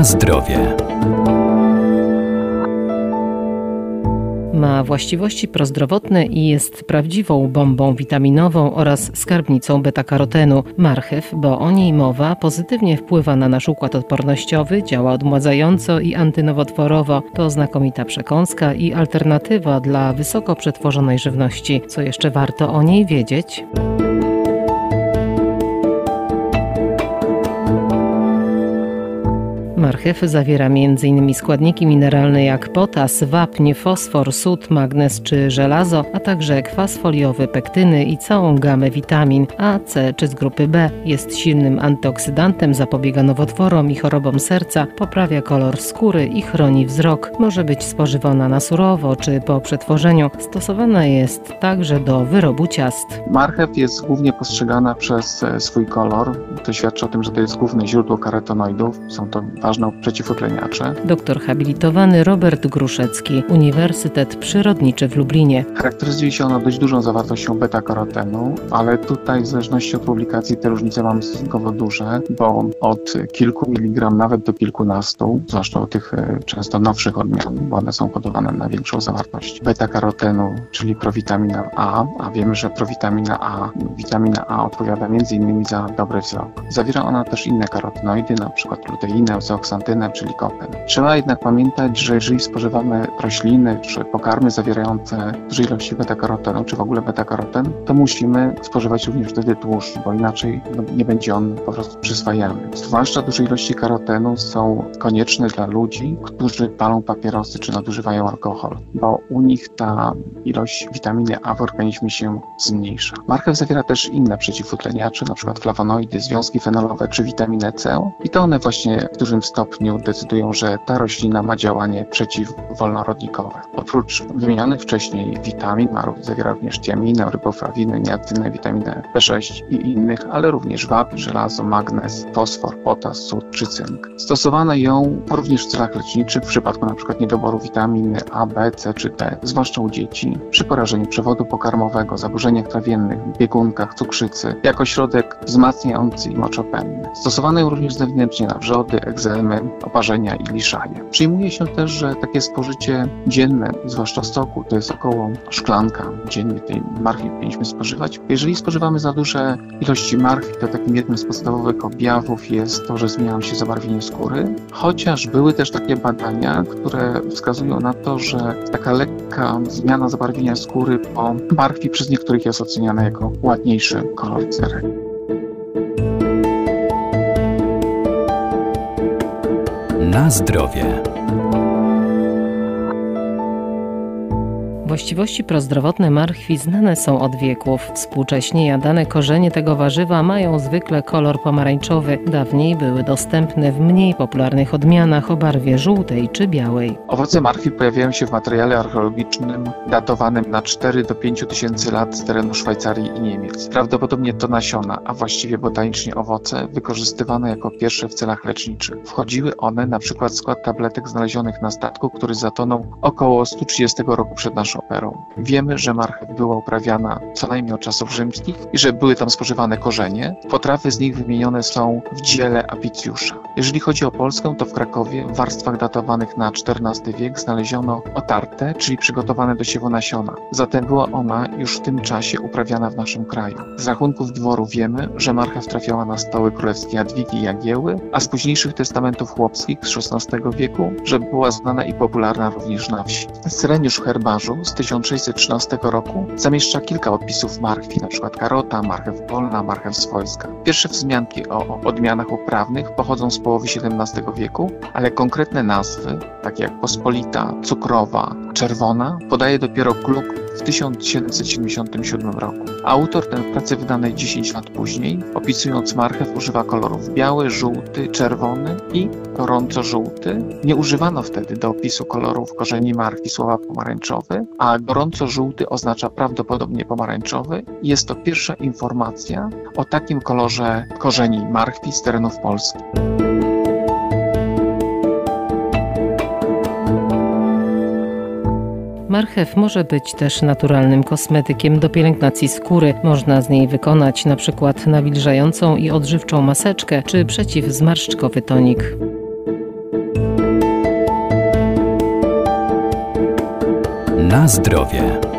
Na zdrowie. Ma właściwości prozdrowotne i jest prawdziwą bombą witaminową oraz skarbnicą beta-karotenu. Marchew, bo o niej mowa, pozytywnie wpływa na nasz układ odpornościowy, działa odmładzająco i antynowotworowo. To znakomita przekąska i alternatywa dla wysoko przetworzonej żywności. Co jeszcze warto o niej wiedzieć? Marchew zawiera m.in. składniki mineralne jak potas, wapń, fosfor, sód, magnez czy żelazo, a także kwas foliowy, pektyny i całą gamę witamin A, C czy z grupy B. Jest silnym antyoksydantem, zapobiega nowotworom i chorobom serca, poprawia kolor skóry i chroni wzrok. Może być spożywana na surowo czy po przetworzeniu. Stosowana jest także do wyrobu ciast. Marchew jest głównie postrzegana przez e, swój kolor. To świadczy o tym, że to jest główne źródło karotenoidów. Są to ważne przeciwutleniacze. Doktor habilitowany Robert Gruszecki, Uniwersytet Przyrodniczy w Lublinie. Charakteryzuje się ona dość dużą zawartością beta-karotenu, ale tutaj w zależności od publikacji te różnice mamy stosunkowo duże, bo od kilku miligram nawet do kilkunastu, zwłaszcza u tych e, często nowszych odmian, bo one są kodowane na większą zawartość beta-karotenu, czyli prowitamina A, a wiemy, że prowitamina A, witamina A odpowiada m.in. za dobry wzrok. Zawiera ona też inne karotenoidy, np. luteinę, czyli kopen. Trzeba jednak pamiętać, że jeżeli spożywamy rośliny czy pokarmy zawierające duże ilości beta-karotenu, czy w ogóle beta-karoten, to musimy spożywać również wtedy tłuszcz, bo inaczej no, nie będzie on po prostu przyswajany. Zwłaszcza duże ilości karotenu są konieczne dla ludzi, którzy palą papierosy czy nadużywają alkohol, bo u nich ta ilość witaminy A w organizmie się zmniejsza. Marchew zawiera też inne przeciwutleniacze, np. flawonoidy, związki fenolowe czy witaminę C i to one właśnie w dużym stopniu decydują, że ta roślina ma działanie przeciwwolnorodnikowe. Oprócz wymienionych wcześniej witamin, ma, zawiera również tiaminę, ryboflawiny, niacynę, witaminę B6 i innych, ale również wapń, żelazo, magnez, fosfor, potas, sód czy cynk. Stosowano ją również w celach leczniczych w przypadku np. niedoboru witaminy A, B, C czy D, zwłaszcza u dzieci, przy porażeniu przewodu pokarmowego, zaburzeniach trawiennych, biegunkach, cukrzycy, jako środek wzmacniający i moczopędny. Stosowano ją również zewnętrznie na wrzody, egzemy, oparzenia i liszaje. Przyjmuje się też, że takie spożycie dzienne, zwłaszcza soku, to jest około szklanka dziennie tej marchwi powinniśmy spożywać. Jeżeli spożywamy za duże ilości marchwi, to takim jednym z podstawowych objawów jest to, że zmienia się zabarwienie skóry, chociaż były też takie badania, które wskazują na to, że taka lekka zmiana zabarwienia skóry po marchwi przez niektórych jest oceniana jako ładniejszy kolor cery. Na zdrowie. Właściwości prozdrowotne marchwi znane są od wieków. Współcześnie jadane korzenie tego warzywa mają zwykle kolor pomarańczowy. Dawniej były dostępne w mniej popularnych odmianach o barwie żółtej czy białej. Owoce marchwi pojawiają się w materiale archeologicznym datowanym na 4 do 5 tysięcy lat z terenu Szwajcarii i Niemiec. Prawdopodobnie to nasiona, a właściwie botanicznie owoce, wykorzystywane jako pierwsze w celach leczniczych. Wchodziły one na przykład w skład tabletek znalezionych na statku, który zatonął około 130 roku przed naszą operą. Wiemy, że marchew była uprawiana co najmniej od czasów rzymskich i że były tam spożywane korzenie. Potrawy z nich wymienione są w dziele Apicjusza. Jeżeli chodzi o Polskę, to w Krakowie w warstwach datowanych na XIV wiek znaleziono otarte, czyli przygotowane do siewu nasiona. Zatem była ona już w tym czasie uprawiana w naszym kraju. Z rachunków dworu wiemy, że marchew trafiała na stoły królewskie Jadwigi i Jagieły, a z późniejszych testamentów chłopskich z XVI wieku, że była znana i popularna również na wsi. Syreniusz herbarzu z 1613 roku zamieszcza kilka odpisów marchwi, np. karota, marchew polna, marchew swojska. Pierwsze wzmianki o odmianach uprawnych pochodzą z połowy XVII wieku, ale konkretne nazwy, takie jak pospolita, cukrowa, czerwona, podaje dopiero Kluk w 1777 roku. Autor ten w pracy wydanej 10 lat później, opisując marchew, używa kolorów biały, żółty, czerwony i gorąco-żółty. Nie używano wtedy do opisu kolorów korzeni marchwi słowa pomarańczowy, a gorąco-żółty oznacza prawdopodobnie pomarańczowy. Jest to pierwsza informacja o takim kolorze korzeni marchwi z terenów Polski. Marchew może być też naturalnym kosmetykiem do pielęgnacji skóry. Można z niej wykonać np. Na nawilżającą i odżywczą maseczkę czy przeciwzmarszczkowy tonik. Na zdrowie.